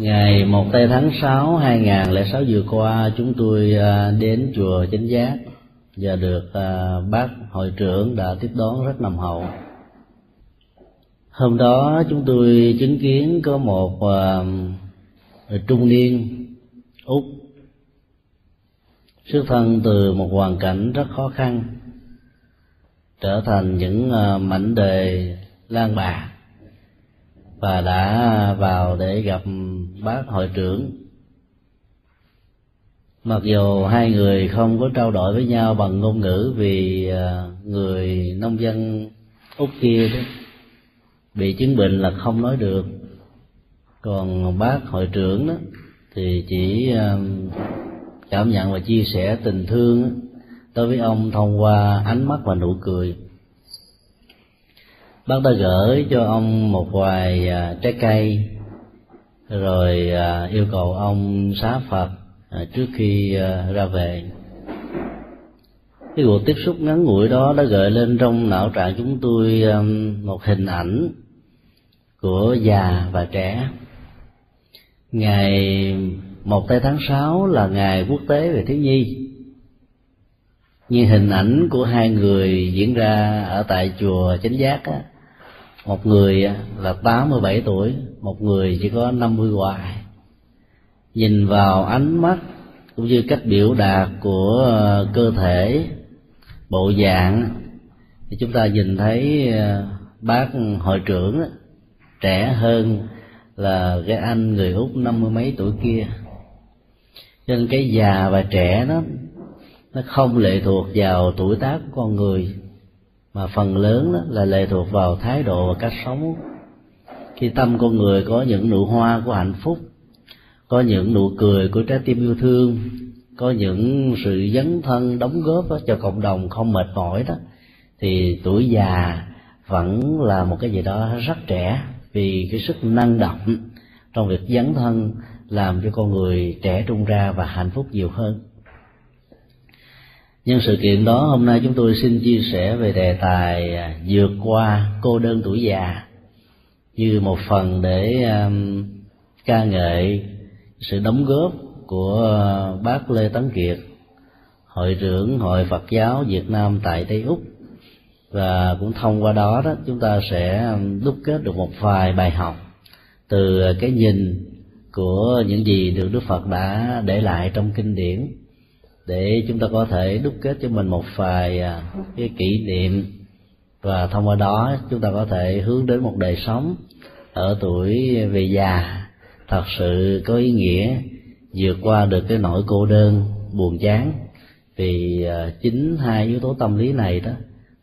Ngày 1 tây tháng 6 2006 vừa qua chúng tôi à, đến chùa Chánh Giác và được à, bác hội trưởng đã tiếp đón rất nồng hậu. Hôm đó chúng tôi chứng kiến có một uh, trung niên Úc xuất thân từ một hoàn cảnh rất khó khăn trở thành những uh, mảnh đề lang bạc và đã vào để gặp bác hội trưởng. Mặc dù hai người không có trao đổi với nhau bằng ngôn ngữ vì à, người nông dân úc kia đó bị chứng bệnh là không nói được. Còn bác hội trưởng đó thì chỉ à, cảm nhận và chia sẻ tình thương đối với ông thông qua ánh mắt và nụ cười. Bác đã gửi cho ông một vài à, trái cây rồi à, yêu cầu ông xá phật à, trước khi à, ra về. Cái cuộc tiếp xúc ngắn ngủi đó đã gợi lên trong não trạng chúng tôi một hình ảnh của già và trẻ. Ngày một tây tháng sáu là ngày quốc tế về thiếu nhi. Như hình ảnh của hai người diễn ra ở tại chùa chánh giác á, một người là 87 tuổi một người chỉ có 50 hoài. Nhìn vào ánh mắt cũng như cách biểu đạt của ờ, cơ thể, bộ dạng, thì chúng ta nhìn thấy ờ, bác hội trưởng trẻ hơn là cái anh người úc năm mươi mấy tuổi kia. Cho nên cái già và trẻ nó nó không lệ thuộc vào tuổi tác của con người, mà phần lớn đó là lệ thuộc vào thái độ và cách sống khi tâm con người có những nụ hoa của hạnh phúc, có những nụ cười của trái tim yêu thương, có những sự dấn thân đóng góp cho cộng đồng không mệt mỏi đó, thì tuổi già vẫn là một cái gì đó rất trẻ. Vì cái sức năng động trong việc dấn thân làm cho con người trẻ trung ra và hạnh phúc nhiều hơn. Nhân sự kiện đó hôm nay chúng tôi xin chia sẻ về đề tài à, vượt qua cô đơn tuổi già như một phần để um, ca ngợi sự đóng góp của uh, bác lê tấn kiệt hội trưởng hội phật giáo việt nam tại tây úc. Và cũng thông qua đó đó chúng ta sẽ um, đúc kết được một vài bài học từ cái nhìn của những gì được đức phật đã để lại trong kinh điển để chúng ta có thể đúc kết cho mình một vài uh, cái kỷ niệm và thông qua đó, chúng ta có thể hướng đến một đời sống ở tuổi về già, thật sự có ý nghĩa, vượt qua được cái nỗi cô đơn, buồn chán. Vì à, chính hai yếu tố tâm lý này đó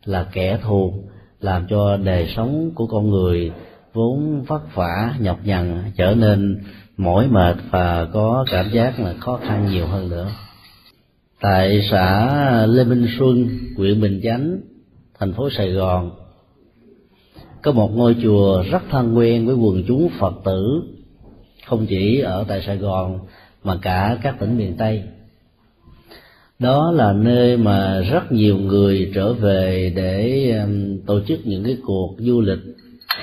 là kẻ thù, làm cho đời sống của con người vốn vất vả, nhọc nhằn, trở nên mỏi mệt và có cảm giác là khó khăn nhiều hơn nữa. Tại xã lê minh xuân, huyện bình chánh thành phố sài gòn. Có một ngôi chùa rất thân quen với quần chúng phật tử, không chỉ ở tại sài gòn mà cả các tỉnh miền tây. Đó là nơi mà rất nhiều người trở về để um, tổ chức những cái cuộc du lịch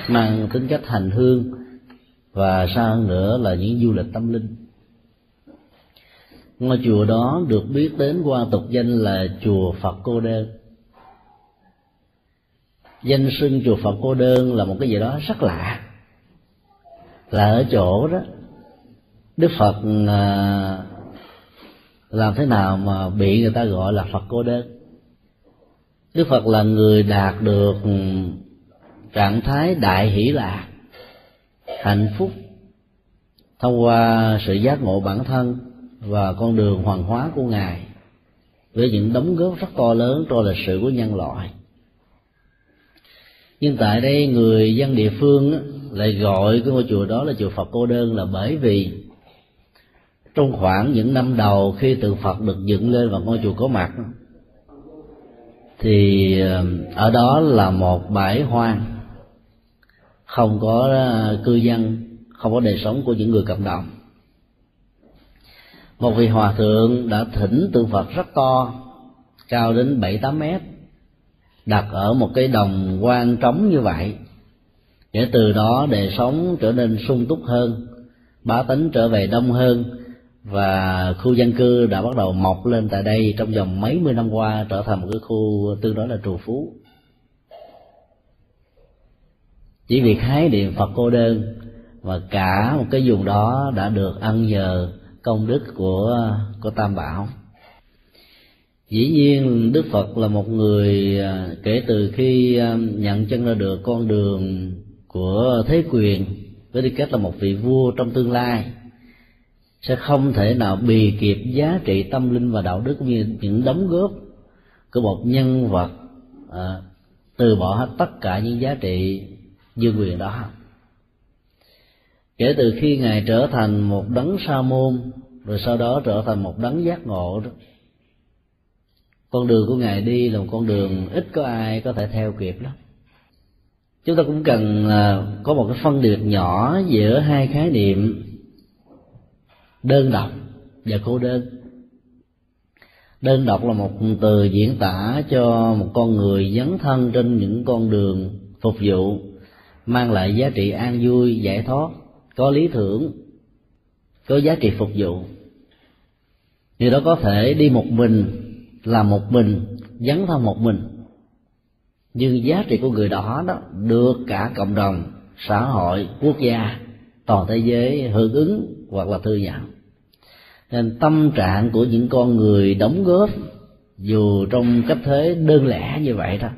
mang tính cách hành hương và xa hơn nữa là những du lịch tâm linh. Ngôi chùa đó được biết đến qua tục danh là chùa phật cô đơn danh xưng chùa phật cô đơn là một cái gì đó rất lạ. Là ở chỗ đó, đức phật à, làm thế nào mà bị người ta gọi là phật cô đơn? Đức phật là người đạt được ừ, trạng thái đại hỷ lạc, hạnh phúc, thông qua sự giác ngộ bản thân và con đường hoàng hóa của ngài với những đóng góp rất to lớn cho lịch sử của nhân loại nhưng tại đây người dân địa phương lại gọi cái ngôi chùa đó là chùa Phật cô đơn là bởi vì trong khoảng những năm đầu khi tượng Phật được dựng lên và ngôi chùa có mặt, thì ờ, ở đó là một bãi hoang, không có ờ, cư dân, không có đời sống của những người cộng đồng. Một vị hòa thượng đã thỉnh tượng phật rất to, cao đến bảy tám mét đặt ở một cái đồng quan trống như vậy, để từ đó đời sống trở nên sung túc hơn, bá tánh trở về đông hơn, và khu dân cư đã bắt đầu mọc lên tại đây trong vòng mấy mươi năm qua, trở thành một cái khu tương đối là trù phú. Chỉ việc hái niệm phật cô đơn, và cả một cái vùng đó đã được ăn nhờ công đức của của tam bảo dĩ nhiên đức phật là một người à, kể từ khi à, nhận chân ra được con đường của thế quyền với tư cách là một vị vua trong tương lai sẽ không thể nào bì kịp giá trị tâm linh và đạo đức cũng như những đóng góp của một nhân vật à, từ bỏ hết tất cả những giá trị dương quyền đó. Kể từ khi ngài trở thành một đấng sa môn rồi sau đó trở thành một đấng giác ngộ đó con đường của ngài đi là một con đường ít có ai có thể theo kịp lắm. Chúng ta cũng cần có một cái phân biệt nhỏ giữa hai khái niệm đơn độc và cô đơn. Đơn độc là một từ diễn tả cho một con người dấn thân trên những con đường phục vụ, mang lại giá trị an vui, giải thoát, có lý tưởng, có giá trị phục vụ. Người đó có thể đi một mình làm một mình, dấn thân một mình. Nhưng giá trị của người đó đó, được cả cộng đồng, xã hội, quốc gia, toàn thế giới hưởng ứng hoặc là thư nhận nên tâm trạng của những con người đóng góp, dù trong cách thế đơn lẻ như vậy đó,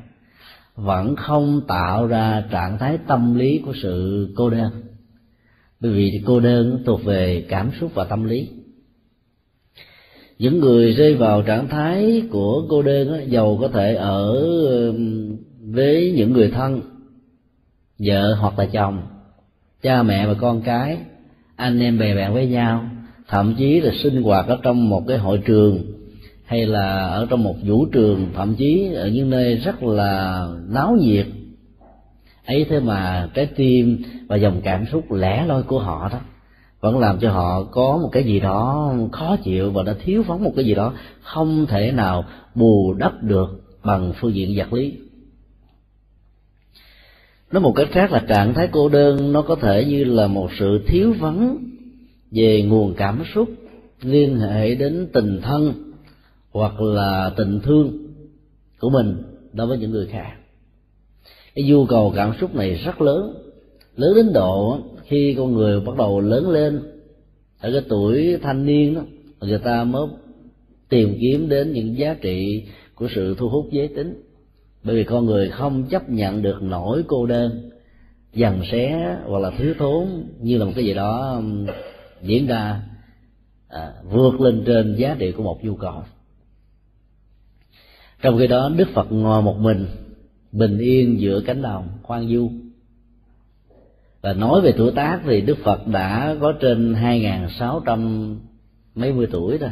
vẫn không tạo ra trạng thái tâm lý của sự cô đơn. Bởi vì cô đơn thuộc về cảm xúc và tâm lý những người rơi vào trạng thái của cô đơn đó, giàu có thể ở với những người thân vợ hoặc là chồng cha mẹ và con cái anh em bè bạn với nhau thậm chí là sinh hoạt ở trong một cái hội trường hay là ở trong một vũ trường thậm chí ở những nơi rất là náo nhiệt. Ấy thế mà trái tim và dòng cảm xúc lẻ loi của họ đó vẫn làm cho họ có một cái gì đó khó chịu và đã thiếu vắng một cái gì đó không thể nào bù đắp được bằng phương diện vật lý. Nói một cách khác là trạng thái cô đơn nó có thể như là một sự thiếu vắng về nguồn cảm xúc liên hệ đến tình thân hoặc là tình thương của mình đối với những người khác. Cái nhu cầu cảm xúc này rất lớn lớn đến độ khi con người bắt đầu lớn lên ở cái tuổi thanh niên đó người ta mới tìm kiếm đến những giá trị của sự thu hút giới tính. Bởi vì con người không chấp nhận được nỗi cô đơn dằn xé hoặc là thiếu thốn như là một cái gì đó diễn ra à, vượt lên trên giá trị của một nhu cầu. Trong khi đó đức phật ngồi một mình bình yên giữa cánh đồng khoan du và nói về tuổi tác thì đức phật đã có trên hai nghìn sáu trăm mấy mươi tuổi rồi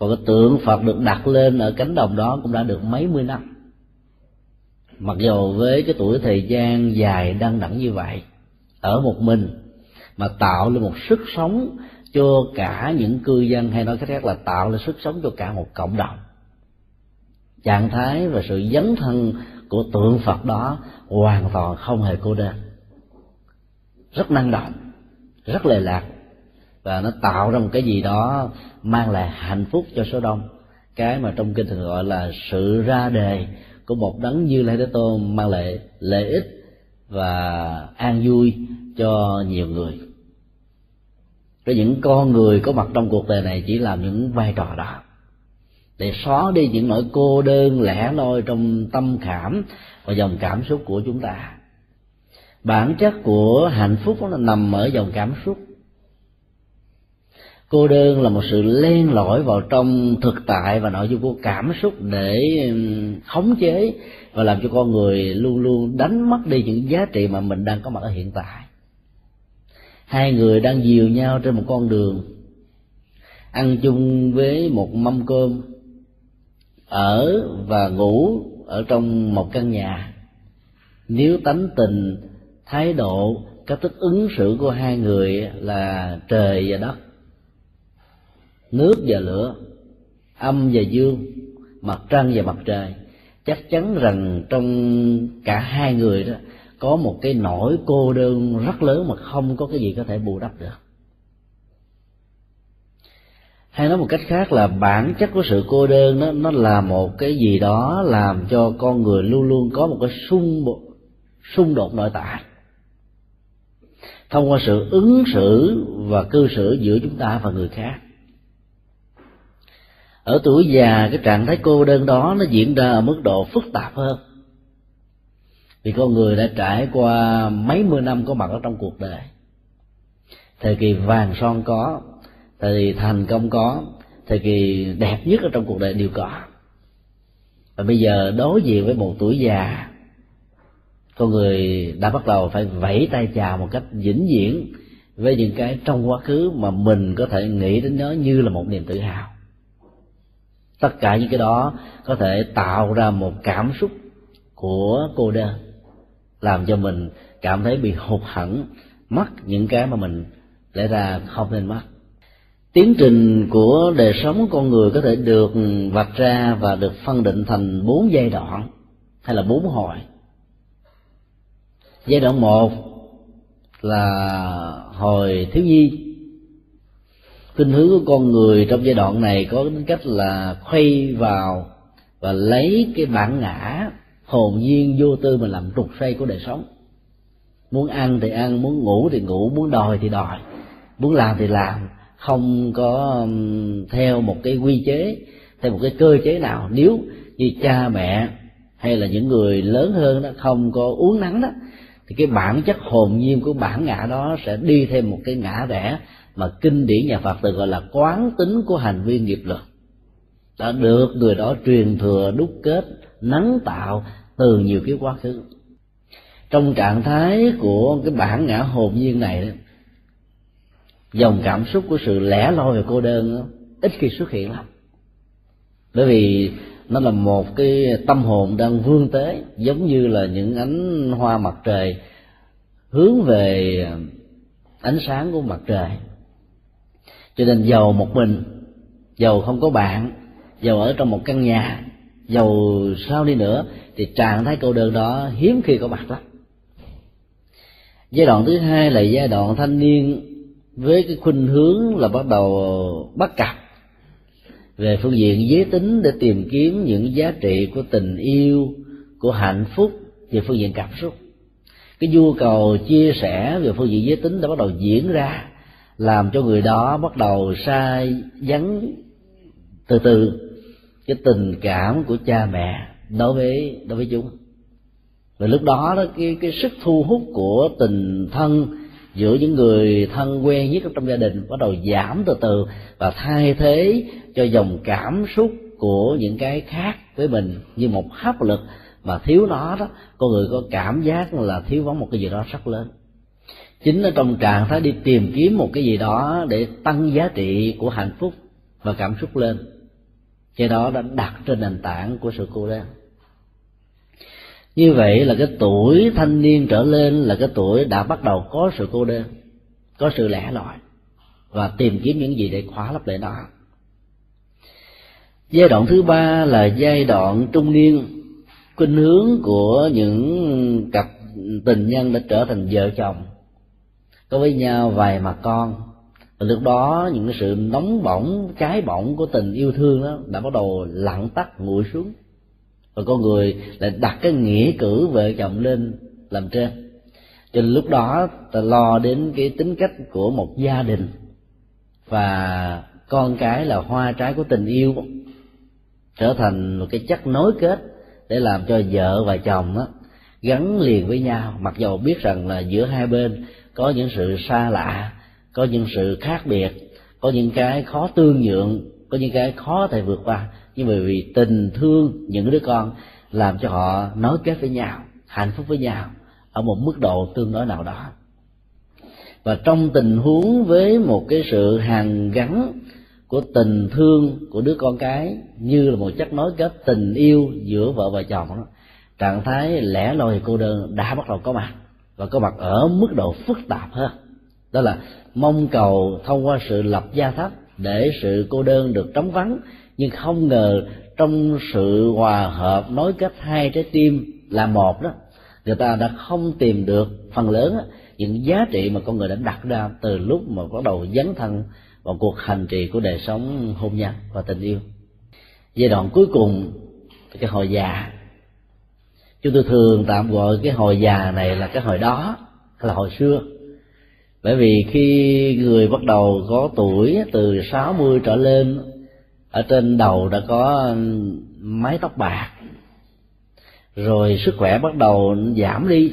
còn cái tượng phật được đặt lên ở cánh đồng đó cũng đã được mấy mươi năm. Mặc dù với cái tuổi thời gian dài đăng đẳng như vậy, ở một mình, mà tạo lên một sức sống cho cả những cư dân, hay nói cách khác là tạo lên sức sống cho cả một cộng đồng. Trạng thái và sự dấn thân của tượng phật đó hoàn toàn không hề cô đơn rất năng động, rất lệ lạc, và nó tạo ra một cái gì đó mang lại hạnh phúc cho số đông. Cái mà trong kinh thường gọi là sự ra đề của một đấng như lai thế tôn mang lại lợi ích và an vui cho nhiều người. Có những con người có mặt trong cuộc đời này chỉ làm những vai trò đó. Để xóa đi những nỗi cô đơn lẻ loi trong tâm cảm và dòng cảm xúc của chúng ta bản chất của hạnh phúc nó nằm ở dòng cảm xúc. Cô đơn là một sự len lỏi vào trong thực tại và nội dung của cảm xúc để khống chế và làm cho con người luôn luôn đánh mất đi những giá trị mà mình đang có mặt ở hiện tại. Hai người đang dìu nhau trên một con đường, ăn chung với một mâm cơm, ở và ngủ ở trong một căn nhà. Nếu tánh tình thái độ cách thức ứng xử của hai người là trời và đất, nước và lửa, âm và dương, mặt trăng và mặt trời. Chắc chắn rằng trong cả hai người đó, có một cái nỗi cô đơn rất lớn mà không có cái gì có thể bù đắp được. Hay nói một cách khác là bản chất của sự cô đơn đó, nó là một cái gì đó làm cho con người luôn luôn có một cái xung xung đột nội tại thông qua sự ứng xử và cư xử giữa chúng ta và người khác. Ở tuổi già, cái trạng thái cô đơn đó nó diễn ra ở mức độ phức tạp hơn. Vì con người đã trải qua mấy mươi năm có mặt ở trong cuộc đời. Thời kỳ vàng son có, thời kỳ thành công có, thời kỳ đẹp nhất ở trong cuộc đời đều có. Và bây giờ đối diện với một tuổi già con người đã bắt đầu phải vẫy tay chào một cách vĩnh viễn với những cái trong quá khứ mà mình có thể nghĩ đến nó như là một niềm tự hào. Tất cả những cái đó có thể tạo ra một cảm xúc của cô đơn, làm cho mình cảm thấy bị hụt hẫng mất những cái mà mình lẽ ra không nên mất tiến trình của đời sống con người có thể được vạch ra và được phân định thành bốn giai đoạn hay là bốn hồi giai đoạn một là hồi thiếu nhi. Khuynh hướng của con người trong giai đoạn này có tính cách là khuây vào và lấy cái bản ngã hồn nhiên vô tư mà làm trục xây của đời sống. Muốn ăn thì ăn, muốn ngủ thì ngủ, muốn đòi thì đòi, muốn làm thì làm. Không có theo một cái quy chế, theo một cái cơ chế nào. Nếu như cha mẹ hay là những người lớn hơn đó không có uống nắng đó thì cái bản chất hồn nhiên của bản ngã đó sẽ đi thêm một cái ngã rẽ mà kinh điển nhà Phật tự gọi là quán tính của hành vi nghiệp lực. Đã được người đó truyền thừa, đúc kết, nắng tạo từ nhiều cái quá khứ. Trong trạng thái của cái bản ngã hồn nhiên này, dòng cảm xúc của sự lẻ loi và cô đơn ít khi xuất hiện lắm. Bởi vì nó là một cái tâm hồn đang vươn tới giống như là những ánh hoa mặt trời hướng về ánh sáng của mặt trời. Cho nên giàu một mình, giàu không có bạn, giàu ở trong một căn nhà, giàu sao đi nữa, thì trạng thái cô đơn đó hiếm khi có mặt lắm. Giai đoạn thứ hai là giai đoạn thanh niên với cái khuynh hướng là bắt đầu bắt cặp về phương diện giới tính để tìm kiếm những giá trị của tình yêu, của hạnh phúc về phương diện cảm xúc. Cái nhu cầu chia sẻ về phương diện giới tính đã bắt đầu diễn ra, làm cho người đó bắt đầu sai vắng từ từ cái tình cảm của cha mẹ đối với đối với chúng. Và lúc đó đó, cái cái sức thu hút của tình thân giữa những người thân quen nhất trong gia đình, bắt đầu giảm từ từ và thay thế cho dòng cảm xúc của những cái khác với mình như một hấp lực. Mà thiếu nó đó, con người có cảm giác là thiếu vắng một cái gì đó rất lớn. Chính ở trong trạng thái đi tìm kiếm một cái gì đó để tăng giá trị của hạnh phúc và cảm xúc lên. Cái đó đã đặt trên nền tảng của sự cô đơn như vậy là cái tuổi thanh niên trở lên là cái tuổi đã bắt đầu có sự cô đơn, có sự lẻ loi và tìm kiếm những gì để khóa lấp lại nó. Giai đoạn thứ ba là giai đoạn trung niên, khuynh hướng của những cặp tình nhân đã trở thành vợ chồng. Có với nhau vài mặt con. Và lúc đó những sự nóng bỏng, cháy bỏng của tình yêu thương đó đã bắt đầu lặng tắt nguội xuống và con người lại đặt cái nghĩa cử vợ chồng lên làm trên. Cho nên lúc đó ta lo đến cái tính cách của một gia đình. Và con cái là hoa trái của tình yêu. Trở thành một cái chất nối kết để làm cho vợ và chồng đó, gắn liền với nhau. Mặc dầu biết rằng là giữa hai bên có những sự xa lạ có những sự khác biệt có những cái khó tương nhượng có những cái khó thể vượt qua nhưng bởi vì tình thương những đứa con làm cho họ nối kết với nhau hạnh phúc với nhau ở một mức độ tương đối nào đó. Và trong tình huống với một cái sự hàn gắn của tình thương của đứa con cái như là một chất nối kết tình yêu giữa vợ và chồng đó, trạng thái lẻ loi cô đơn đã bắt đầu có mặt và có mặt ở mức độ phức tạp hơn. Đó là mong cầu thông qua sự lập gia thấp để sự cô đơn được trống vắng nhưng không ngờ trong sự hòa hợp nối kết hai trái tim là một đó, người ta đã không tìm được phần lớn những giá trị mà con người đã đặt ra từ lúc mà bắt đầu dấn thân vào cuộc hành trì của đời sống hôn nhân và tình yêu. Giai đoạn cuối cùng, cái hồi già. Chúng tôi thường tạm gọi cái hồi già này là cái hồi đó, hay là hồi xưa. Bởi vì khi người bắt đầu có tuổi từ 60 trở lên ở trên đầu đã có mái tóc bạc. Rồi sức khỏe bắt đầu giảm đi.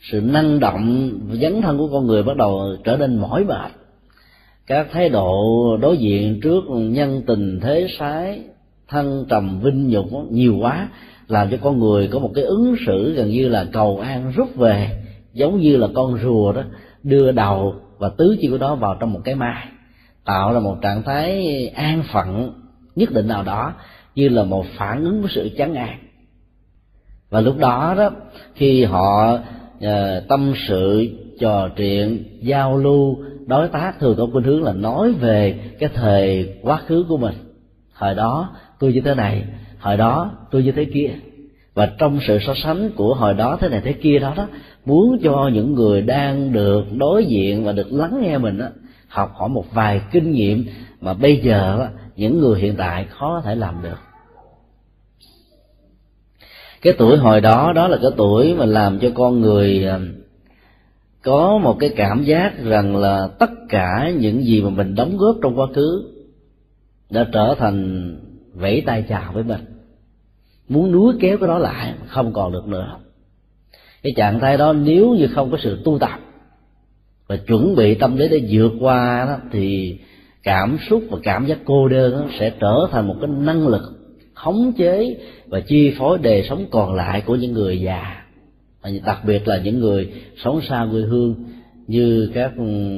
Sự năng động, dấn thân của con người bắt đầu trở nên mỏi mệt. Các thái độ đối diện trước nhân tình, thế sái, thân trầm, vinh nhục nhiều quá làm cho con người có một cái ứng xử gần như là cầu an rút về, giống như là con rùa đó, đưa đầu và tứ chi của nó vào trong một cái mai tạo ra một trạng thái an phận nhất định nào đó như là một phản ứng của sự chán an và lúc đó đó khi họ uh, tâm sự trò chuyện giao lưu đối tác thường có khuynh hướng là nói về cái thời quá khứ của mình. Thời đó tôi như thế này hồi đó tôi như thế kia. Và trong sự so sánh của hồi đó thế này thế kia đó đó muốn cho những người đang được đối diện và được lắng nghe mình đó, học hỏi một vài kinh nghiệm mà bây giờ những người hiện tại khó có thể làm được. Cái tuổi hồi đó đó là cái tuổi mà làm cho con người à, có một cái cảm giác rằng là tất cả những gì mà mình đóng góp trong quá khứ đã trở thành vẫy tay chào với mình. Muốn núi kéo cái đó lại không còn được nữa. Cái trạng thái đó nếu như không có sự tu tập và chuẩn bị tâm lý để vượt qua đó, thì cảm xúc và cảm giác cô đơn đó sẽ trở thành một cái năng lực khống chế và chi phối đời sống còn lại của những người già. Và đặc biệt là những người sống xa quê hương như các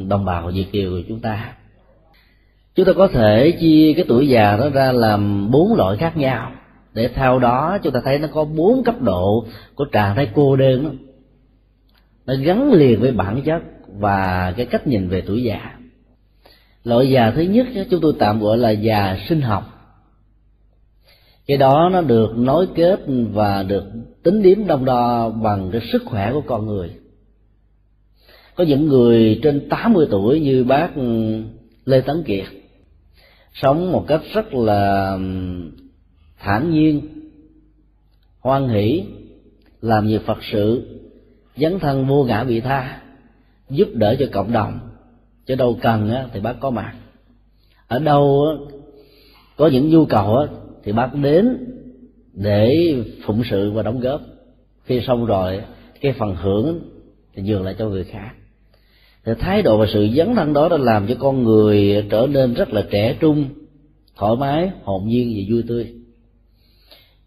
đồng bào Việt kiều của chúng ta. Chúng ta có thể chia cái tuổi già đó ra làm bốn loại khác nhau. Để theo đó, chúng ta thấy nó có bốn cấp độ của trạng thái cô đơn đó. nó gắn liền với bản chất và cái cách nhìn về tuổi già. Loại già thứ nhất chúng tôi tạm gọi là già sinh học. Cái đó nó được nối kết và được tính điểm đông đo bằng cái sức khỏe của con người. Có những người trên 80 tuổi như bác ừ, Lê Tấn Kiệt, sống một cách rất là ừ, thản nhiên, hoan hỷ, làm nhiều phật sự, dấn thân vô ngã vị tha giúp đỡ cho cộng đồng. Cho đâu cần thì bác có mặt. Ở đâu có những nhu cầu thì bác đến để phụng sự và đóng góp. Khi xong rồi, cái phần hưởng thì dường lại cho người khác. Thì thái độ và sự dấn thân đó đã làm cho con người trở nên rất là trẻ trung, thoải mái, hồn nhiên và vui tươi.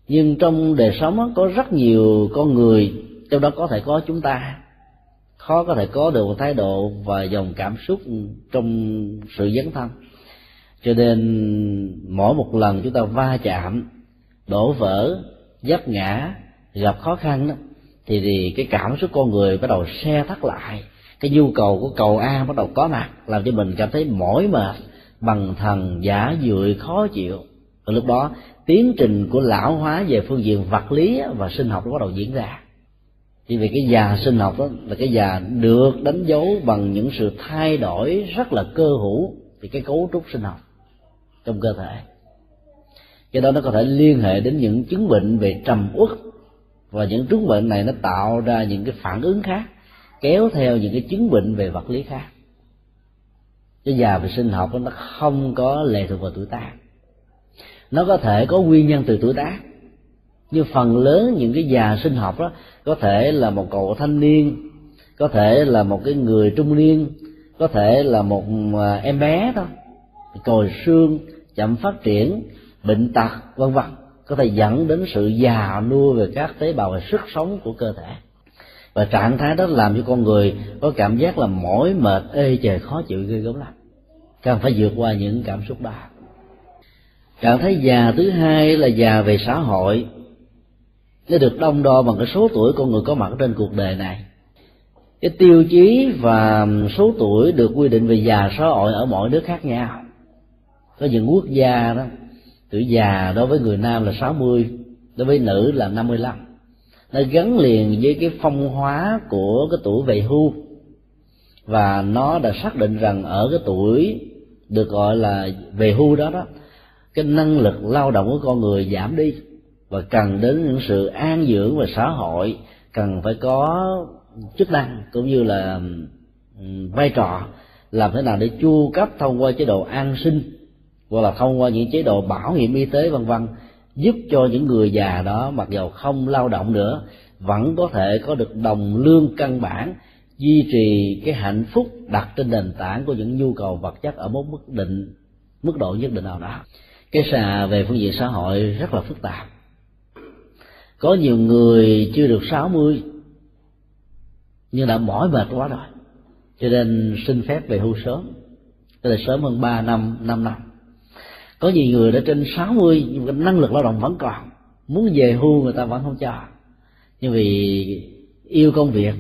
Nhưng trong đời sống có rất nhiều con người, trong đó có thể có chúng ta khó có thể có được một thái độ và dòng cảm xúc trong sự dấn thân. Cho nên mỗi một lần chúng ta va chạm đổ vỡ vấp ngã gặp khó khăn đó thì, thì cái cảm xúc con người bắt đầu xe thắt lại. Cái nhu cầu của cầu an bắt đầu có mặt làm cho mình cảm thấy mỏi mệt bằng thần giả dưỡi khó chịu. Và lúc đó tiến trình của lão hóa về phương diện vật lý và sinh học nó bắt đầu diễn ra vì vì cái già sinh học đó, là cái già được đánh dấu bằng những sự thay đổi rất là cơ hữu thì cái cấu trúc sinh học trong cơ thể. Do đó nó có thể liên hệ đến những chứng bệnh về trầm uất và những chứng bệnh này nó tạo ra những cái phản ứng khác, kéo theo những cái chứng bệnh về vật lý khác. Cái già về sinh học nó không có lệ thuộc vào tuổi tác. Nó có thể có nguyên nhân từ tuổi tác nhưng phần lớn những cái già sinh học đó, có thể là một cậu thanh niên, có thể là một cái người trung niên, có thể là một à, em bé thôi còi xương, chậm phát triển, bệnh tật, vân vân. Có thể dẫn đến sự già nua về các tế bào và sức sống của cơ thể. Và trạng thái đó làm cho con người có cảm giác là mỏi mệt, ê chề, khó chịu, ghê gớm lắm. Cần phải vượt qua những cảm xúc đó. Trạng thái già thứ hai là già về xã hội nó được đông đo bằng cái số tuổi con người có mặt trên cuộc đời này. Cái tiêu chí và số tuổi được quy định về già, xã hội ở mọi nước khác nhau. Có những quốc gia đó, tuổi già đối với người nam là 60 đối với nữ là 55 nó gắn liền với cái phong hóa của cái tuổi về hưu. Và nó đã xác định rằng ở cái tuổi được gọi là về hưu đó đó, cái năng lực lao động của con người giảm đi và cần đến những sự an dưỡng và xã hội, cần phải có chức năng cũng như là vai trò làm thế nào để chu cấp thông qua chế độ an sinh, hoặc là thông qua những chế độ bảo hiểm y tế, vân vân, giúp cho những người già đó mặc dầu không lao động nữa, vẫn có thể có được đồng lương căn bản, duy trì cái hạnh phúc đặt trên nền tảng của những nhu cầu vật chất ở một mức định, mức độ nhất định nào đó. Cái xà về phương diện xã hội rất là phức tạp có nhiều người chưa được 60 nhưng đã mỏi mệt quá rồi. Cho nên xin phép về hưu sớm, tức là sớm hơn 3 năm 5 năm. Có nhiều người đã trên 60 nhưng mà năng lực lao động vẫn còn. Muốn về hưu người ta vẫn không cho. Nhưng vì yêu công việc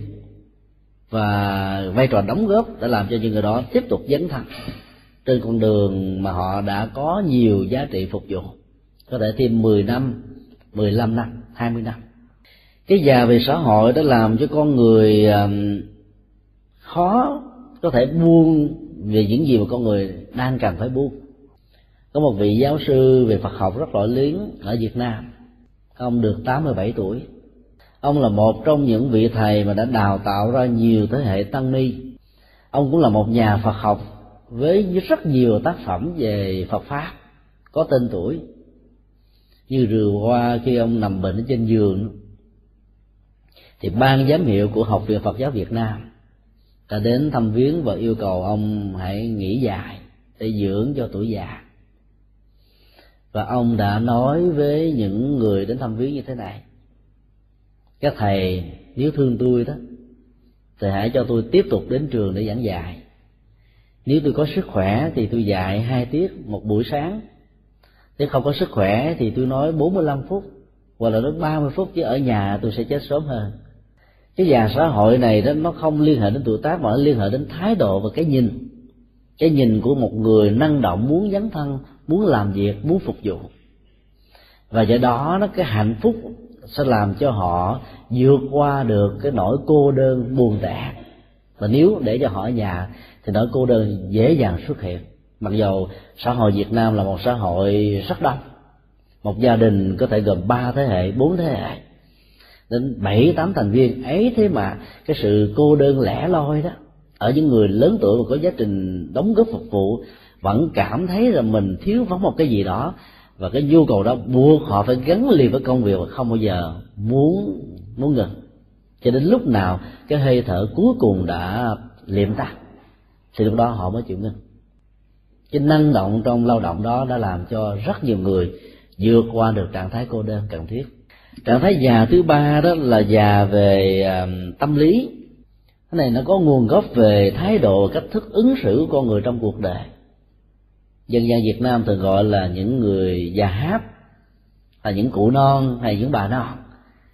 và vai trò đóng góp đã làm cho những người đó tiếp tục dấn thân trên con đường mà họ đã có nhiều giá trị phục vụ. Có thể thêm 10 năm 15 năm. 20 năm. Cái già về xã hội đã làm cho con người khó có thể buông về những gì mà con người đang cần phải buông. Có một vị giáo sư về Phật học rất nổi tiếng ở Việt Nam. Ông được 87 tuổi. Ông là một trong những vị thầy mà đã đào tạo ra nhiều thế hệ tăng ni. Ông cũng là một nhà Phật học với rất nhiều tác phẩm về Phật pháp có tên tuổi như vừa qua khi ông nằm bệnh ở trên giường. Thì ban giám hiệu của học viện Phật giáo Việt Nam đã đến thăm viếng và yêu cầu ông hãy nghỉ dài để dưỡng cho tuổi già. Và ông đã nói với những người đến thăm viếng như thế này. Các thầy, nếu thương tôi đó, thì hãy cho tôi tiếp tục đến trường để giảng dạy. Nếu tôi có sức khỏe thì tôi dạy hai tiết một buổi sáng nếu không có sức khỏe thì tôi nói 45 phút, hoặc là đến 30 phút chứ ở nhà tôi sẽ chết sớm hơn. Cái già xã hội này đó, nó không liên hệ đến tuổi tác mà nó liên hệ đến thái độ và cái nhìn. Cái nhìn của một người năng động, muốn dấn thân, muốn làm việc, muốn phục vụ. Và do đó, nó cái hạnh phúc sẽ làm cho họ vượt qua được cái nỗi cô đơn, buồn tẻ. Và nếu để cho họ ở nhà, thì nỗi cô đơn dễ dàng xuất hiện mặc dầu xã hội việt nam là một xã hội rất đông, một gia đình có thể gồm ba thế hệ, bốn thế hệ, đến bảy, tám thành viên, ấy thế mà cái sự cô đơn lẻ loi đó, ở những người lớn tuổi và có giá trị đóng góp phục vụ, vẫn cảm thấy là mình thiếu vắng một cái gì đó, và cái nhu cầu đó buộc họ phải gắn liền với công việc và không bao giờ muốn muốn ngừng. Cho đến lúc nào cái hơi thở cuối cùng đã liệm ta thì lúc đó họ mới chịu ngưng cái năng động trong lao động đó đã làm cho rất nhiều người vượt qua được trạng thái cô đơn cần thiết. Trạng thái già thứ ba đó là già về tâm lý. Cái này nó có nguồn gốc về thái độ, cách thức ứng xử của con người trong cuộc đời. Dân gian việt nam thường gọi là những người già háp là những cụ non hay những bà non.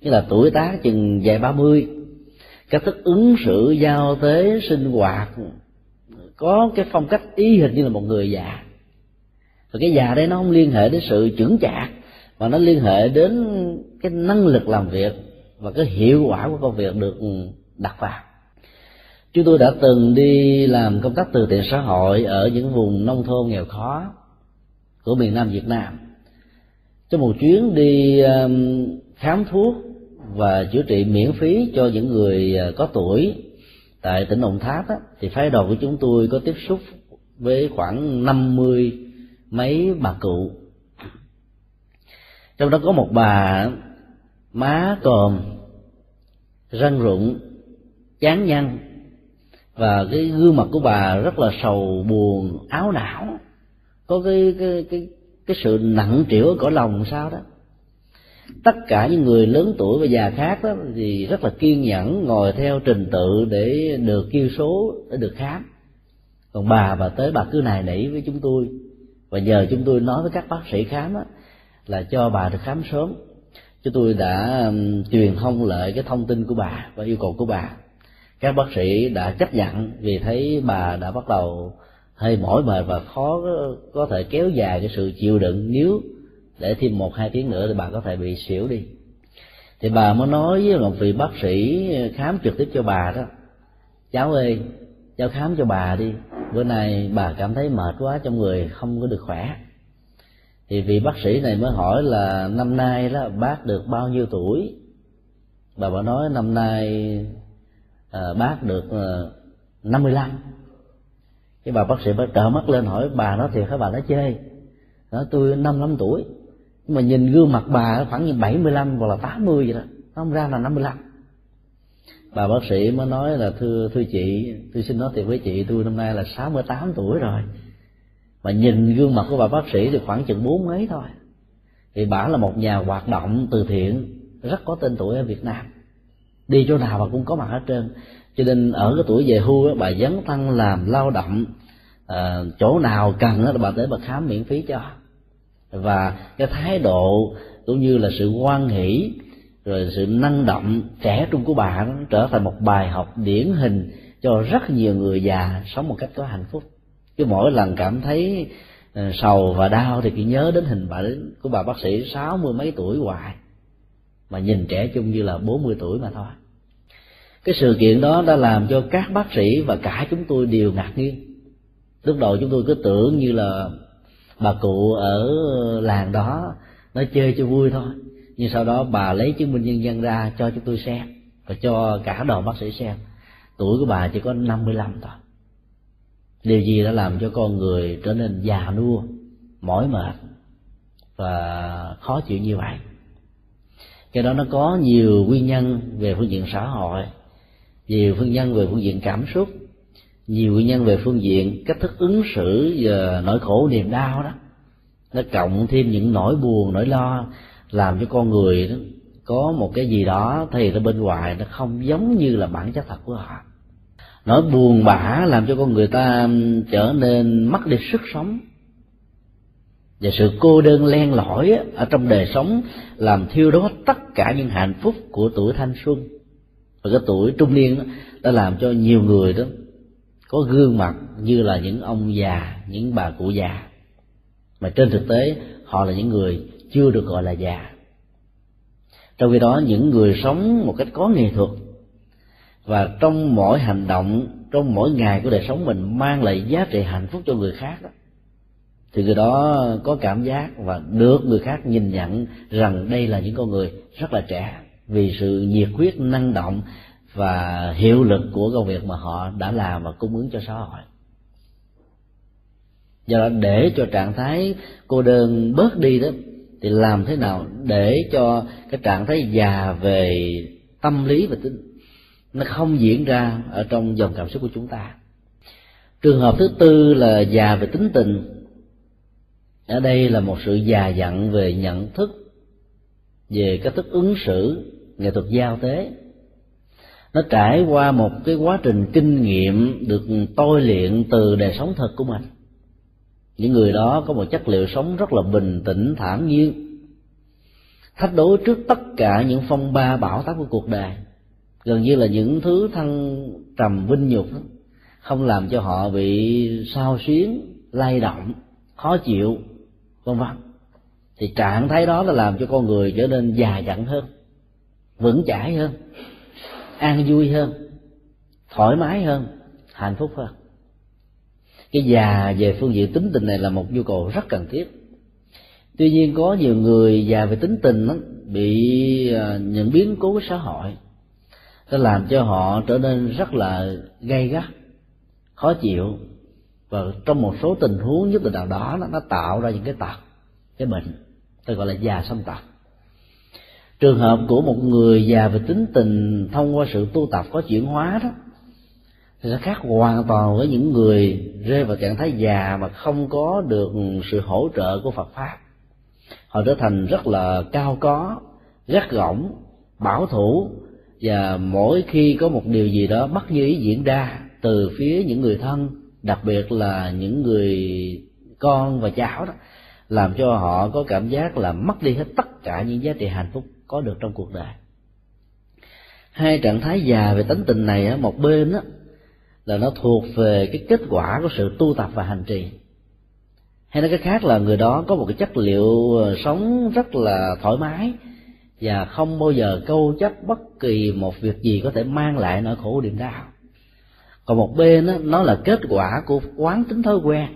Như là tuổi tác chừng vài ba mươi. Cách thức ứng xử, giao tế, sinh hoạt có cái phong cách y hình như là một người già. Và cái già đây nó không liên hệ đến sự chững chạc, mà nó liên hệ đến cái năng lực làm việc và cái hiệu quả của công việc được đặt vào. Chúng tôi đã từng đi làm công tác từ thiện xã hội ở những vùng nông thôn nghèo khó của miền nam việt nam. Trong một chuyến đi um, khám thuốc và chữa trị miễn phí cho những người ờ, có tuổi tại tỉnh Đồng Tháp á, thì phái đoàn của chúng tôi có tiếp xúc với khoảng năm mươi mấy bà cụ. Trong đó có một bà má còm răng rụng chán nhăn. Và cái gương mặt của bà rất là sầu buồn áo não. Có cái cái cái cái sự nặng trĩu ở cõi lòng sao đó tất cả những người lớn tuổi và già khác đó thì rất là kiên nhẫn ngồi theo trình tự để được kêu số để được khám. Còn bà bà tới bà cứ nài nỉ với chúng tôi. Và nhờ chúng tôi nói với các bác sĩ khám đó, là cho bà được khám sớm. Chúng tôi đã truyền thông lại cái thông tin của bà và yêu cầu của bà. Các bác sĩ đã chấp nhận vì thấy bà đã bắt đầu hơi mỏi mệt và khó có thể kéo dài cái sự chịu đựng nếu để thêm một hai tiếng nữa thì bà có thể bị xỉu đi. Thì bà mới nói với một vị bác sĩ khám trực tiếp cho bà đó. Cháu ơi cháu khám cho bà đi. Bữa nay bà cảm thấy mệt quá trong người không có được khỏe. Thì vị bác sĩ này mới hỏi là năm nay đó bác được bao nhiêu tuổi? Bà bảo nói năm nay à, bác được à, năm mươi lăm. cái bà bác sĩ mới trợ mắt lên hỏi bà nói thiệt hả? Bà nói chơi. Nói tôi năm năm tuổi nhưng mà nhìn gương mặt bà khoảng như 75 hoặc là 80 vậy đó. Nó không ra là 55 bà bác sĩ mới nói là thưa thưa chị tôi xin nói thiệt với chị tôi năm nay là 68 tuổi rồi. Mà nhìn gương mặt của bà bác sĩ thì khoảng chừng bốn mấy thôi. Thì bà là một nhà hoạt động từ thiện rất có tên tuổi ở Việt Nam. Đi chỗ nào bà cũng có mặt hết trơn. Cho nên ở cái tuổi về hưu bà dấn thân làm lao động à, chỗ nào cần đó, bà tới bà khám miễn phí cho và cái thái độ cũng như là sự quan hỷ, rồi sự năng động trẻ trung của bà trở thành một bài học điển hình cho rất nhiều người già sống một cách có hạnh phúc. Cứ mỗi lần cảm thấy ờ, sầu và đau thì cứ nhớ đến hình bà của bà bác sĩ sáu mươi mấy tuổi hoài. Mà nhìn trẻ chung như là bốn mươi tuổi mà thôi. Cái sự kiện đó đã làm cho các bác sĩ và cả chúng tôi đều ngạc nhiên. Lúc đầu chúng tôi cứ tưởng như là bà cụ ở làng đó nói chơi cho vui thôi. Nhưng sau đó bà lấy chứng minh nhân dân ra cho chúng tôi xem, và cho cả đoàn bác sĩ xem. Tuổi của bà chỉ có 55 thôi. Điều gì đã làm cho con người trở nên già nua, mỏi mệt, và khó chịu như vậy? Cái đó nó có nhiều nguyên nhân về phương diện xã hội, nhiều phương nhân về phương diện cảm xúc nhiều nguyên nhân về phương diện cách thức ứng xử và nỗi khổ niềm đau đó, nó cộng thêm những nỗi buồn, nỗi lo, làm cho con người đó có một cái gì đó thì ở bên ngoài, nó không giống như là bản chất thật của họ. Nỗi buồn bã làm cho con người ta trở nên mất đi sức sống. Và sự cô đơn len lỏi ở trong đời sống làm thiêu đốt tất cả những hạnh phúc của tuổi thanh xuân. Và cái tuổi trung niên đã làm cho nhiều người đó có gương mặt như là những ông già, những bà cụ già. Mà trên thực tế, họ là những người chưa được gọi là già. Trong khi đó, những người sống một cách có nghệ thuật và trong mỗi hành động, trong mỗi ngày của đời sống mình mang lại giá trị hạnh phúc cho người khác đó thì người đó có cảm giác và được người khác nhìn nhận rằng đây là những con người rất là trẻ. Vì sự nhiệt huyết năng động và hiệu lực của công việc mà họ đã làm và cung ứng cho xã hội. Do đó để cho trạng thái cô đơn bớt đi đó, thì làm thế nào để cho cái trạng thái già về tâm lý và tính nó không diễn ra ở trong dòng cảm xúc của chúng ta. Trường hợp thứ tư là già về tính tình. Ở đây là một sự già dặn về nhận thức, về cách thức ứng xử nghệ thuật giao tế nó trải qua một cái quá trình kinh nghiệm được tôi luyện từ đời sống thật của mình. Những người đó có một chất liệu sống rất là bình tĩnh thản nhiên thách đối trước tất cả những phong ba bão táp của cuộc đời. Gần như là những thứ thăng trầm vinh nhục đó, không làm cho họ bị sao xuyến lay động khó chịu vân vân. Thì trạng thái đó là làm cho con người trở nên già dặn hơn vững chãi hơn an vui hơn thoải mái hơn hạnh phúc hơn. Cái già về phương diện tính tình này là một nhu cầu rất cần thiết. Tuy nhiên có nhiều người già về tính tình đó, bị à, những biến cố của xã hội nó làm cho họ trở nên rất là gay gắt khó chịu. Và trong một số tình huống nhất định nào đó nó, nó tạo ra những cái tật cái bệnh tôi gọi là già sông tật trường hợp của một người già về tính tình thông qua sự tu tập có chuyển hóa đó, thì sẽ khác hoàn toàn với những người rơi vào trạng thái già mà không có được sự hỗ trợ của Phật pháp. Họ trở thành rất là cao có, gắt gỏng, bảo thủ, và mỗi khi có một điều gì đó bất như ý diễn ra từ phía những người thân, đặc biệt là những người con và cháu đó, làm cho họ có cảm giác là mất đi hết tất cả những giá trị hạnh phúc có được trong cuộc đời. Hai trạng thái già về tánh tình này một bên đó, là nó thuộc về cái kết quả của sự tu tập và hành trì. Hay nói cái khác là người đó có một cái chất liệu ờ, sống rất là thoải mái và không bao giờ câu chấp bất kỳ một việc gì có thể mang lại nỗi khổ niềm đau. Còn một bên đó, nó là kết quả của quán tính thói quen.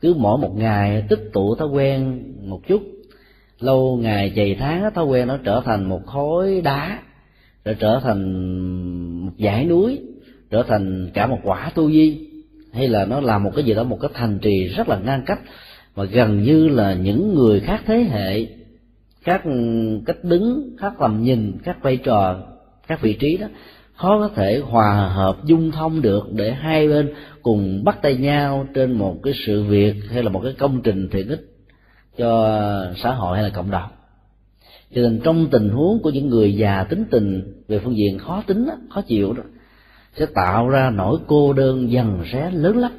Cứ mỗi một ngày tích tụ thói quen một chút lâu ngày chày tháng thói quen nó trở thành một khối đá, rồi trở thành một dãy núi, trở thành cả một quả tu di hay là nó là một cái gì đó, một cái thành trì rất là ngang cách và gần như là những người khác thế hệ, các, cách đứng, các tầm nhìn, các vai trò, các vị trí đó, khó có thể hòa hợp, dung thông được để hai bên cùng bắt tay nhau trên một cái sự việc hay là một cái công trình thiện ích cho xã hội hay là cộng đồng. Cho nên trong tình huống của những người già tính tình về phương diện khó tính khó chịu đó, sẽ tạo ra nỗi cô đơn dần sẽ lớn lắm.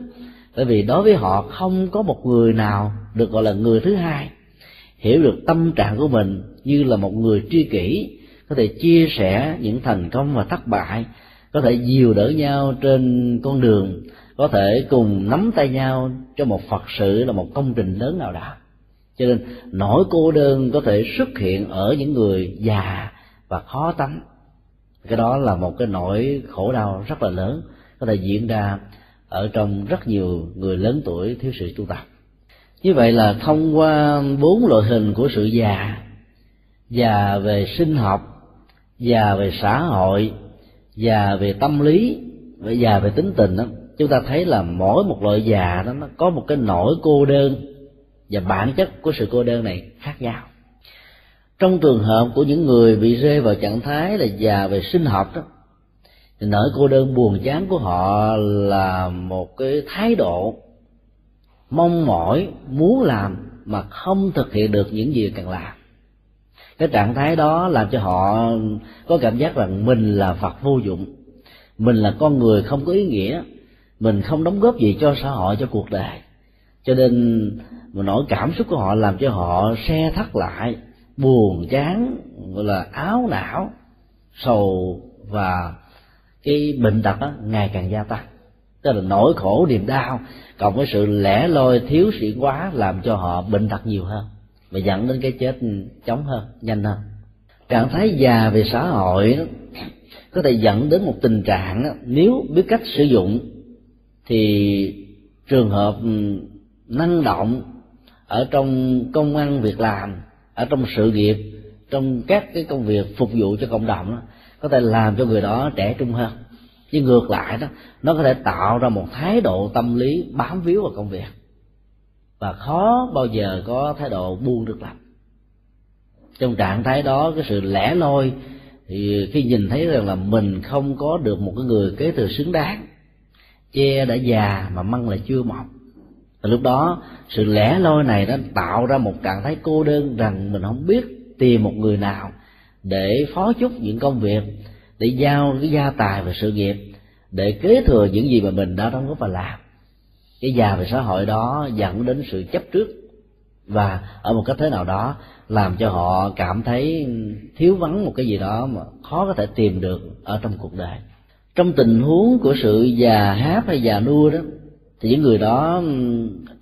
Bởi vì đối với họ không có một người nào được gọi là người thứ hai, hiểu được tâm trạng của mình như là một người tri kỷ, có thể chia sẻ những thành công và thất bại, có thể dìu đỡ nhau trên con đường, có thể cùng nắm tay nhau cho một phật sự là một công trình lớn nào đó cho nên nỗi cô đơn có thể xuất hiện ở những người già và khó tánh. Cái đó là một cái nỗi khổ đau rất là lớn, có thể diễn ra ở trong rất nhiều người lớn tuổi, thiếu sự tu tập. Như vậy là thông qua bốn loại hình của sự già già về sinh học, già về xã hội, già về tâm lý, và già về tính tình đó, chúng ta thấy là mỗi một loại già đó, nó có một cái nỗi cô đơn và bản chất của sự cô đơn này khác nhau. Trong trường hợp của những người bị rơi vào trạng thái là già về sinh học đó, thì nỗi cô đơn buồn chán của họ là một cái thái độ mong mỏi, muốn làm mà không thực hiện được những gì cần làm. Cái trạng thái đó làm cho họ có cảm giác rằng mình là phật vô dụng, mình là con người không có ý nghĩa, mình không đóng góp gì cho xã hội, cho cuộc đời. Cho nên mà nỗi cảm xúc của họ làm cho họ xe thắt lại buồn chán gọi là áo não sầu và cái bệnh tật đó ngày càng gia tăng. Tức là nỗi khổ niềm đau cộng với sự lẻ loi thiếu sĩ quá làm cho họ bệnh tật nhiều hơn và dẫn đến cái chết chóng hơn nhanh hơn. Trạng thái già về xã hội đó, có thể dẫn đến một tình trạng đó, nếu biết cách sử dụng thì trường hợp ừ, năng động ở trong công ăn việc làm ở trong sự nghiệp trong các cái công việc phục vụ cho cộng đồng đó, có thể làm cho người đó trẻ trung hơn. Nhưng ngược lại đó nó có thể tạo ra một thái độ tâm lý bám víu vào công việc. Và khó bao giờ có thái độ buông được lắm trong trạng thái đó cái sự lẻ loi thì khi nhìn thấy rằng là mình không có được một cái người kế thừa xứng đáng che đã già mà măng lại chưa mọc và lúc đó, sự lẻ loi này nó tạo ra một trạng thái cô đơn rằng mình không biết tìm một người nào để phó chúc những công việc, để giao cái gia tài và sự nghiệp, để kế thừa những gì mà mình đã đóng góp và làm. Cái già về xã hội đó dẫn đến sự chấp trước và ở một cách thế nào đó làm cho họ cảm thấy thiếu vắng một cái gì đó mà khó có thể tìm được ở trong cuộc đời. Trong tình huống của sự già hát hay già nua đó thì những người đó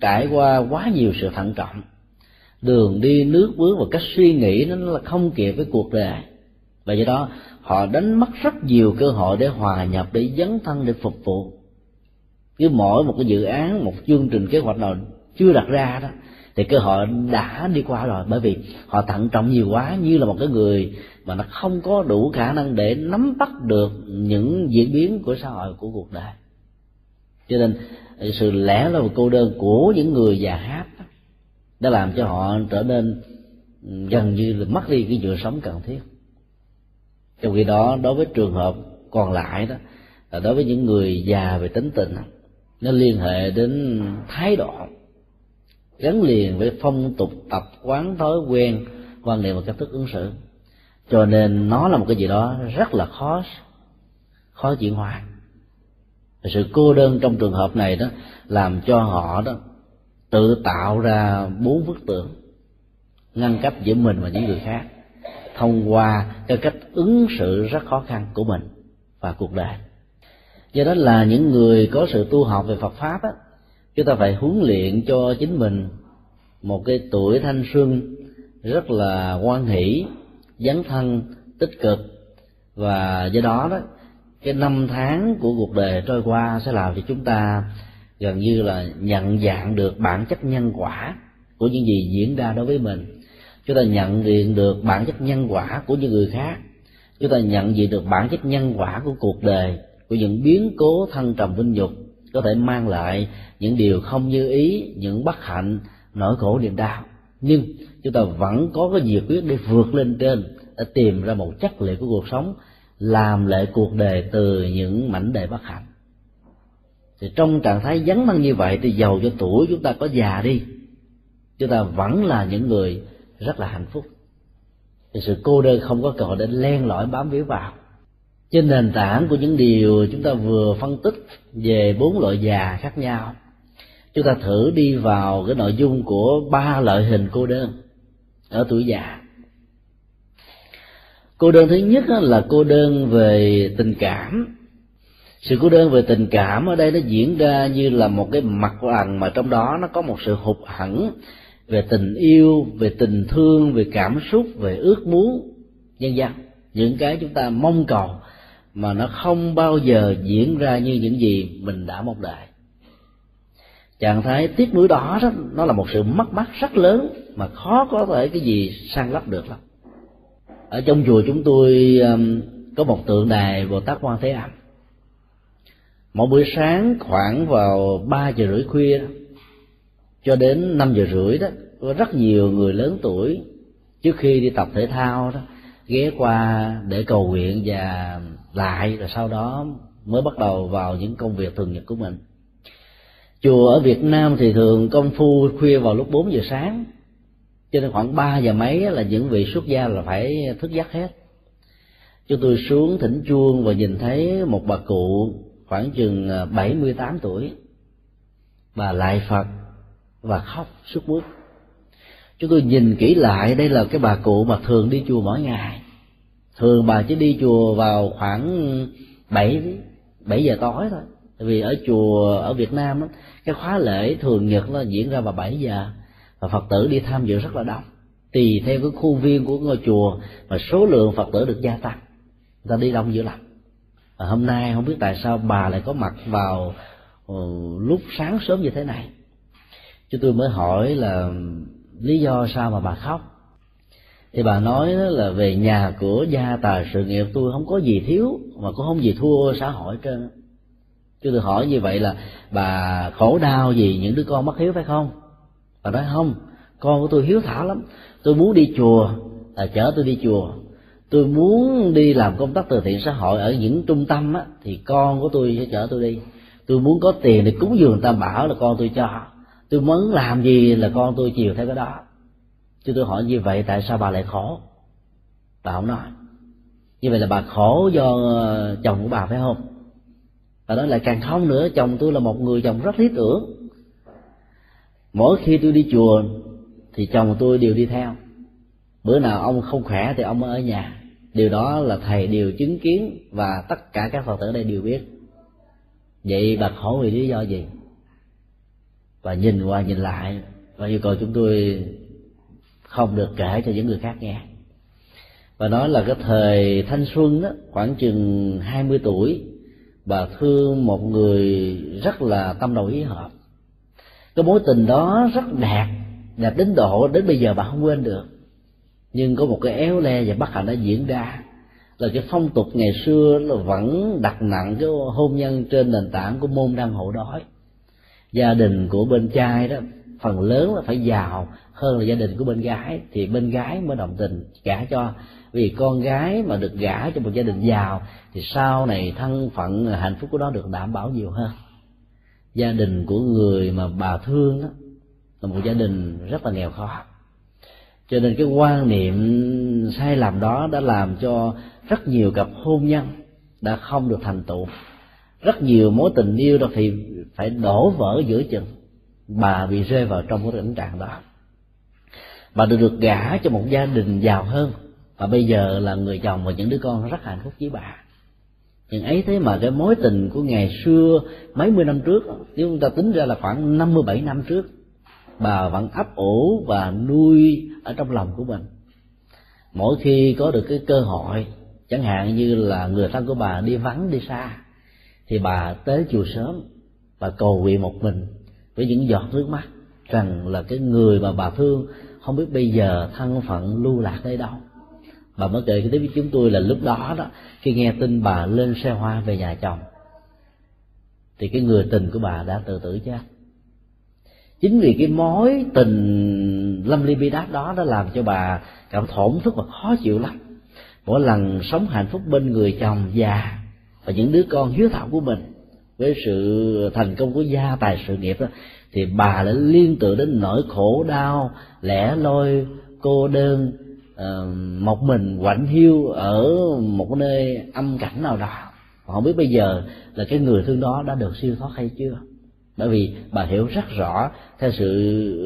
trải qua quá nhiều sự thận trọng. Đường đi, nước bước và cách suy nghĩ nó là không kịp với cuộc đời. Và do đó, họ đánh mất rất nhiều cơ hội để hòa nhập, để dấn thân, để phục vụ. Cứ mỗi một cái dự án, một chương trình kế hoạch nào chưa đặt ra đó, thì cơ hội đã đi qua rồi. Bởi vì họ thận trọng nhiều quá, như là một cái người mà nó không có đủ khả năng để nắm bắt được những diễn biến của xã hội, của cuộc đời cho nên, sự lẻ loi cô đơn của những người già hát đã làm cho họ trở nên ừ, gần như là mất đi cái nhựa sống cần thiết. Trong khi đó, đối với trường hợp còn lại đó, là đối với những người già về tính tình nó liên hệ đến thái độ, gắn liền với phong tục tập quán thói quen, quan niệm và cách thức ứng xử. Cho nên nó là một cái gì đó rất là khó khó chuyển hóa sự cô đơn trong trường hợp này đó làm cho họ đó tự tạo ra bốn bức tượng ngăn cách giữa mình và những người khác, thông qua cái cách ứng xử rất khó khăn của mình và cuộc đời. Do đó là những người có sự tu học về phật pháp á, chúng ta phải huấn luyện cho chính mình một cái tuổi thanh xuân rất là quan hỷ, dấn thân, tích cực. Và do đó đó cái năm tháng của cuộc đời trôi qua sẽ làm cho chúng ta gần như là nhận dạng được bản chất nhân quả của những gì diễn ra đối với mình. Chúng ta nhận diện được bản chất nhân quả của những người khác. Chúng ta nhận diện được bản chất nhân quả của cuộc đời, của những biến cố thăng trầm vinh nhục có thể mang lại những điều không như ý, những bất hạnh, nỗi khổ niềm đau. Nhưng chúng ta vẫn có cái nhiệt quyết để vượt lên trên, để tìm ra một chất liệu của cuộc sống làm lại cuộc đời từ những mảnh đề bất hạnh. Thì trong trạng thái vắng thân như vậy thì giàu cho tuổi chúng ta có già đi. Chúng ta vẫn là những người rất là hạnh phúc. Thì sự cô đơn không có cơ hội để len lỏi bám víu vào. Trên nền tảng của những điều chúng ta vừa phân tích về bốn loại già khác nhau, chúng ta thử đi vào cái nội dung của ba loại hình cô đơn ở tuổi già cô đơn thứ nhất là cô đơn về tình cảm. Sự cô đơn về tình cảm ở đây nó diễn ra như là một cái mặt bằng mà trong đó nó có một sự hụt hẫng về tình yêu về tình thương về cảm xúc về ước muốn nhân dân những cái chúng ta mong cầu mà nó không bao giờ diễn ra như những gì mình đã mong đợi. Trạng thái tiếc nuối đó, đó nó là một sự mất mát rất lớn mà khó có thể cái gì sang lấp được lắm ở trong chùa chúng tôi um, có một tượng đài bồ tát quan thế âm. Mỗi buổi sáng khoảng vào ba giờ rưỡi khuya cho đến năm giờ rưỡi đó, có rất nhiều người lớn tuổi trước khi đi tập thể thao đó, ghé qua để cầu nguyện và lại, rồi sau đó mới bắt đầu vào những công việc thường nhật của mình. Chùa ở Việt Nam thì thường công phu khuya vào lúc bốn giờ sáng cho nên khoảng 3 giờ mấy là những vị xuất gia là phải thức giấc hết. Chúng tôi xuống thỉnh chuông và nhìn thấy một bà cụ khoảng chừng à, 78 tuổi bà lại Phật và khóc suốt bước. Chúng tôi nhìn kỹ lại đây là cái bà cụ mà thường đi chùa mỗi ngày. Thường bà chỉ đi chùa vào khoảng bảy bảy giờ tối thôi. Tại vì ở chùa ở Việt Nam đó, cái khóa lễ thường nhật nó diễn ra vào 7 giờ và Phật tử đi tham dự rất là đông. Tùy theo cái khu viên của ngôi chùa mà số lượng Phật tử được gia tăng. Người ta đi đông dữ lắm. Và hôm nay không biết tại sao bà lại có mặt vào ờ, lúc sáng sớm như thế này. Chúng tôi mới hỏi là lý do sao mà bà khóc? Thì bà nói là về nhà của gia tài sự nghiệp tôi không có gì thiếu mà cũng không gì thua xã hội trên chúng tôi hỏi như vậy là bà khổ đau gì những đứa con mất hiếu phải không? Và nói không con của tôi hiếu thảo lắm. Tôi muốn đi chùa là chở tôi đi chùa. Tôi muốn đi làm công tác từ thiện xã hội ở những trung tâm á, thì con của tôi sẽ chở tôi đi. Tôi muốn có tiền để cúng dường tam bảo là con tôi cho. Tôi muốn làm gì là con tôi chiều theo cái đó. Chứ tôi hỏi như vậy tại sao bà lại khổ? Bà không nói. Như vậy là bà khổ do ờ, chồng của bà phải không? Bà nói lại càng không nữa chồng tôi là một người chồng rất lý tưởng mỗi khi tôi đi chùa thì chồng tôi đều đi theo. Bữa nào ông không khỏe thì ông ở nhà. Điều đó là thầy đều chứng kiến và tất cả các phật tử đây đều biết. Vậy bà khổ vì lý do gì? Và nhìn qua nhìn lại và yêu cầu chúng tôi không được kể cho những người khác nghe. Và nói là cái thời thanh xuân đó, khoảng chừng 20 tuổi bà thương một người rất là tâm đầu ý hợp cái mối tình đó rất đẹp đẹp đến độ đến bây giờ bà không quên được. Nhưng có một cái éo le và bất hạnh đã diễn ra. Là cái phong tục ngày xưa là vẫn đặt nặng cái hôn nhân trên nền tảng của môn đăng hộ đói. Gia đình của bên trai đó, phần lớn là phải giàu hơn là gia đình của bên gái. Thì bên gái mới đồng tình gả cho. Vì con gái mà được gả cho một gia đình giàu, thì sau này thân phận hạnh phúc của nó được đảm bảo nhiều hơn gia đình của người mà bà thương đó là một gia đình rất là nghèo khó. Cho nên cái quan niệm sai lầm đó đã làm cho rất nhiều cặp hôn nhân đã không được thành tựu. Rất nhiều mối tình yêu đó thì phải đổ vỡ giữa chừng. Bà bị rơi vào trong cái tình trạng đó. Bà được được gả cho một gia đình giàu hơn. Và bây giờ là người chồng và những đứa con rất hạnh phúc với bà nhưng ấy thế mà cái mối tình của ngày xưa, mấy mươi năm trước, nếu chúng ta tính ra là khoảng năm mươi bảy năm trước, bà vẫn ấp ủ và nuôi ở trong lòng của mình. Mỗi khi có được cái cơ hội, chẳng hạn như là người thân của bà đi vắng, đi xa, thì bà tới chùa sớm và cầu nguyện một mình với những giọt nước mắt rằng là cái người mà bà thương không biết bây giờ thân phận lưu lạc nơi đâu bà mới kể tới với chúng tôi là lúc đó đó, khi nghe tin bà lên xe hoa về nhà chồng, thì cái người tình của bà đã tự tử chết chính vì cái mối tình lâm ly bi đát đó đã làm cho bà cảm thổn thức và khó chịu lắm. Mỗi lần sống hạnh phúc bên người chồng già và những đứa con hiếu thảo của mình, với sự thành công của gia tài sự nghiệp đó, thì bà đã liên tưởng đến nỗi khổ đau, lẻ loi, cô đơn uh, một mình quạnh hiu ở một nơi âm cảnh nào đó. Họ không biết bây giờ là cái người thương đó đã được siêu thoát hay chưa? Bởi vì bà hiểu rất rõ theo sự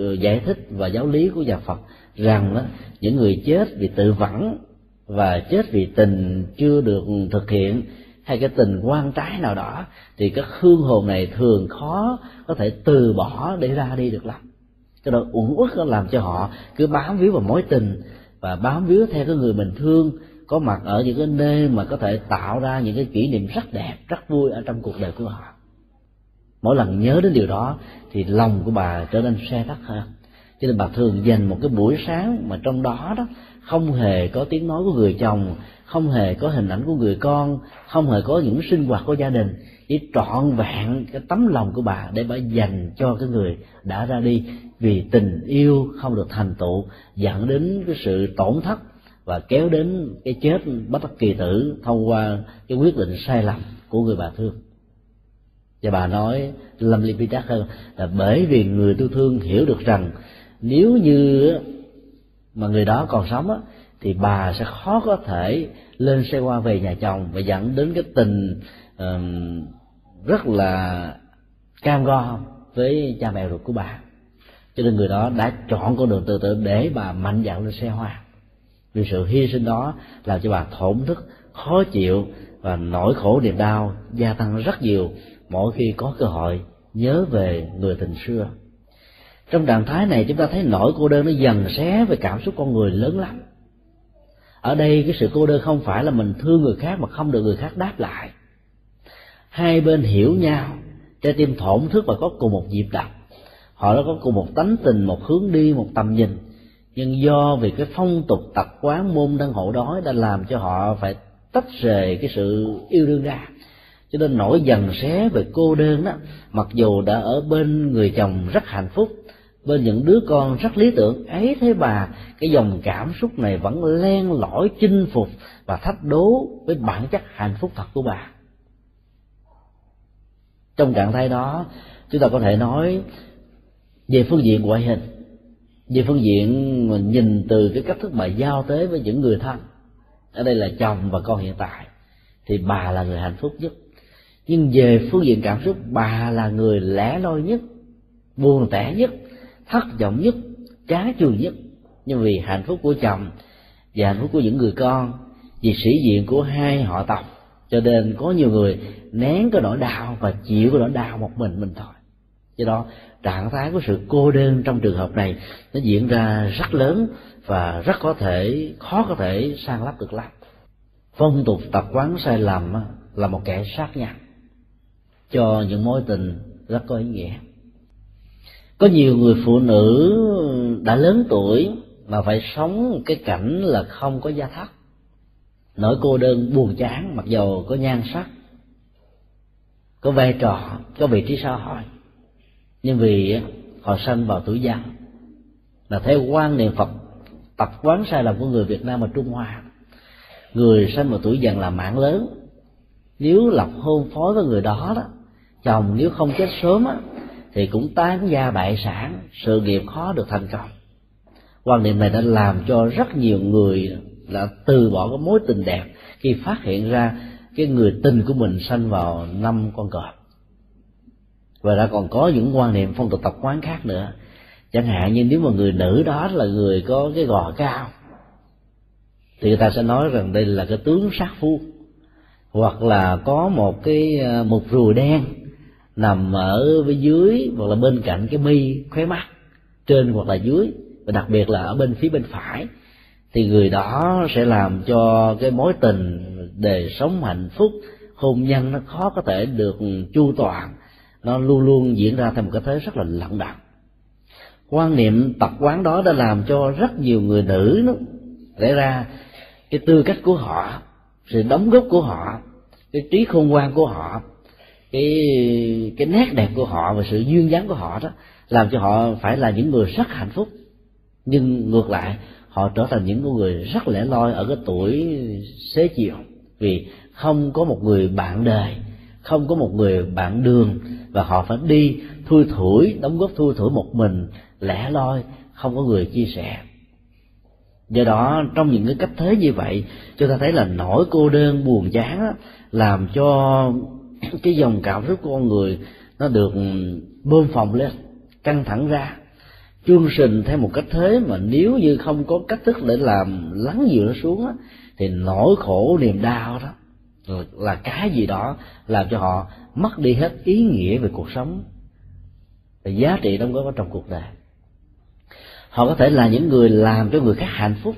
ờ, giải thích và giáo lý của nhà Phật rằng đó, những người chết vì tự vẫn và chết vì tình chưa được thực hiện hay cái tình quan trái nào đó thì các hương hồn này thường khó có thể từ bỏ để ra đi được lắm. Cái đó uẩn uất làm cho họ cứ bám víu vào mối tình và bám víu theo cái người mình thương, có mặt ở những cái nơi mà có thể tạo ra những cái kỷ niệm rất đẹp, rất vui ở trong cuộc đời của họ. Mỗi lần nhớ đến điều đó thì lòng của bà trở nên xe tắt hơn. Cho nên bà thường dành một cái buổi sáng mà trong đó đó, không hề có tiếng nói của người chồng, không hề có hình ảnh của người con, không hề có những sinh hoạt của gia đình. Chỉ trọn vẹn cái tấm lòng của bà để bà dành cho cái người đã ra đi vì tình yêu không được thành tựu dẫn đến cái sự tổn thất và kéo đến cái chết bất đắc kỳ tử thông qua cái quyết định sai lầm của người bà thương. Và bà nói lâm ly bi hơn là bởi vì người tôi thương hiểu được rằng nếu như mà người đó còn sống á thì bà sẽ khó có thể lên xe qua về nhà chồng và dẫn đến cái tình um, rất là cam go với cha mẹ ruột của bà cho nên người đó đã chọn con đường tự tử để bà mạnh dạn lên xe hoa. Vì sự hy sinh đó làm cho bà thổn thức, khó chịu và nỗi khổ niềm đau gia tăng rất nhiều mỗi khi có cơ hội nhớ về người tình xưa. Trong trạng thái này, chúng ta thấy nỗi cô đơn nó dần xé về cảm xúc con người lớn lắm. Ở đây, cái sự cô đơn không phải là mình thương người khác mà không được người khác đáp lại. Hai bên hiểu nhau, trái tim thổn thức và có cùng một nhịp đập họ đã có cùng một tánh tình, một hướng đi, một tầm nhìn. Nhưng do vì cái phong tục tập quán môn đăng hộ đói đã làm cho họ phải tách rời cái sự yêu đương ra. Cho nên nỗi dần xé về cô đơn đó, mặc dù đã ở bên người chồng rất hạnh phúc, bên những đứa con rất lý tưởng, ấy thế bà cái dòng cảm xúc này vẫn len lỏi chinh phục và thách đố với bản chất hạnh phúc thật của bà. Trong trạng thái đó, chúng ta có thể nói về phương diện ngoại hình, về phương diện mình nhìn từ cái cách thức bà giao tế với những người thân, ở đây là chồng và con hiện tại, thì bà là người hạnh phúc nhất. Nhưng về phương diện cảm xúc, bà là người lẻ loi nhất, buồn tẻ nhất, thất vọng nhất chán chường nhất. Nhưng vì hạnh phúc của chồng và hạnh phúc của những người con, vì sĩ diện của hai họ tộc, cho nên có nhiều người nén cái nỗi đau và chịu cái nỗi đau một mình mình thôi do đó, trạng thái của sự cô đơn trong trường hợp này nó diễn ra rất lớn và rất có thể, khó có thể sang lấp được lắm. Phong tục tập quán sai lầm là một kẻ sát nhân. Cho những mối tình rất có ý nghĩa. Có nhiều người phụ nữ đã lớn tuổi mà phải sống cái cảnh là không có gia thất. Nỗi cô đơn buồn chán, mặc dầu có nhan sắc, có vai trò, có vị trí xã hội nhưng vì họ sanh vào tuổi già là theo quan niệm phật, tập quán sai lầm của người việt nam và trung hoa. Người sanh vào tuổi dần là mạng lớn. Nếu lập hôn phối với người đó đó, chồng nếu không chết sớm á, thì cũng tán gia bại sản, sự nghiệp khó được thành công. Quan niệm này đã làm cho rất nhiều người là từ bỏ cái mối tình đẹp khi phát hiện ra cái người tình của mình sanh vào năm con cọp và đã còn có những quan niệm phong tục tập quán khác nữa. Chẳng hạn như nếu mà người nữ đó là người có cái gò cao, thì người ta sẽ nói rằng đây là cái tướng sát phu. Hoặc là có một cái ờ, một rùi đen nằm ở bên dưới hoặc là bên cạnh cái mi khóe mắt, trên hoặc là dưới. Và đặc biệt là ở bên phía bên phải. Thì người đó sẽ làm cho cái mối tình đời sống hạnh phúc, hôn nhân nó khó có thể được chu toàn nó luôn luôn diễn ra theo một cái thế rất là lặng đặng. Quan niệm tập quán đó đã làm cho rất nhiều người nữ nó lẽ ra cái tư cách của họ, sự đóng góp của họ, cái trí khôn ngoan của họ, cái cái nét đẹp của họ và sự duyên dáng của họ đó làm cho họ phải là những người rất hạnh phúc. Nhưng ngược lại, họ trở thành những người rất lẻ loi ở cái tuổi xế chiều. Vì không có một người bạn đời, không có một người bạn đường và họ phải đi thui thủi đóng góp thui thủi một mình lẻ loi không có người chia sẻ. Do đó trong những cái cách thế như vậy chúng ta thấy là nỗi cô đơn buồn chán đó, làm cho cái dòng cảm xúc của con người nó được ừ, bơm phồng lên căng thẳng ra. Chương trình theo một cách thế mà nếu như không có cách thức để làm lắng dịu nó xuống á, thì nỗi khổ niềm đau đó là cái gì đó làm cho họ mất đi hết ý nghĩa về cuộc sống. Và giá trị đóng góp ở trong cuộc đời. Họ có thể là những người làm cho người khác hạnh phúc,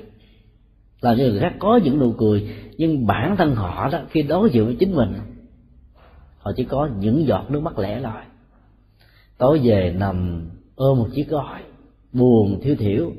làm cho người khác có những nụ cười, nhưng bản thân họ đó, khi đối diện với chính mình, họ chỉ có những giọt nước mắt lẻ loi. Tối về nằm ôm một chiếc gói buồn, thiếu thiểu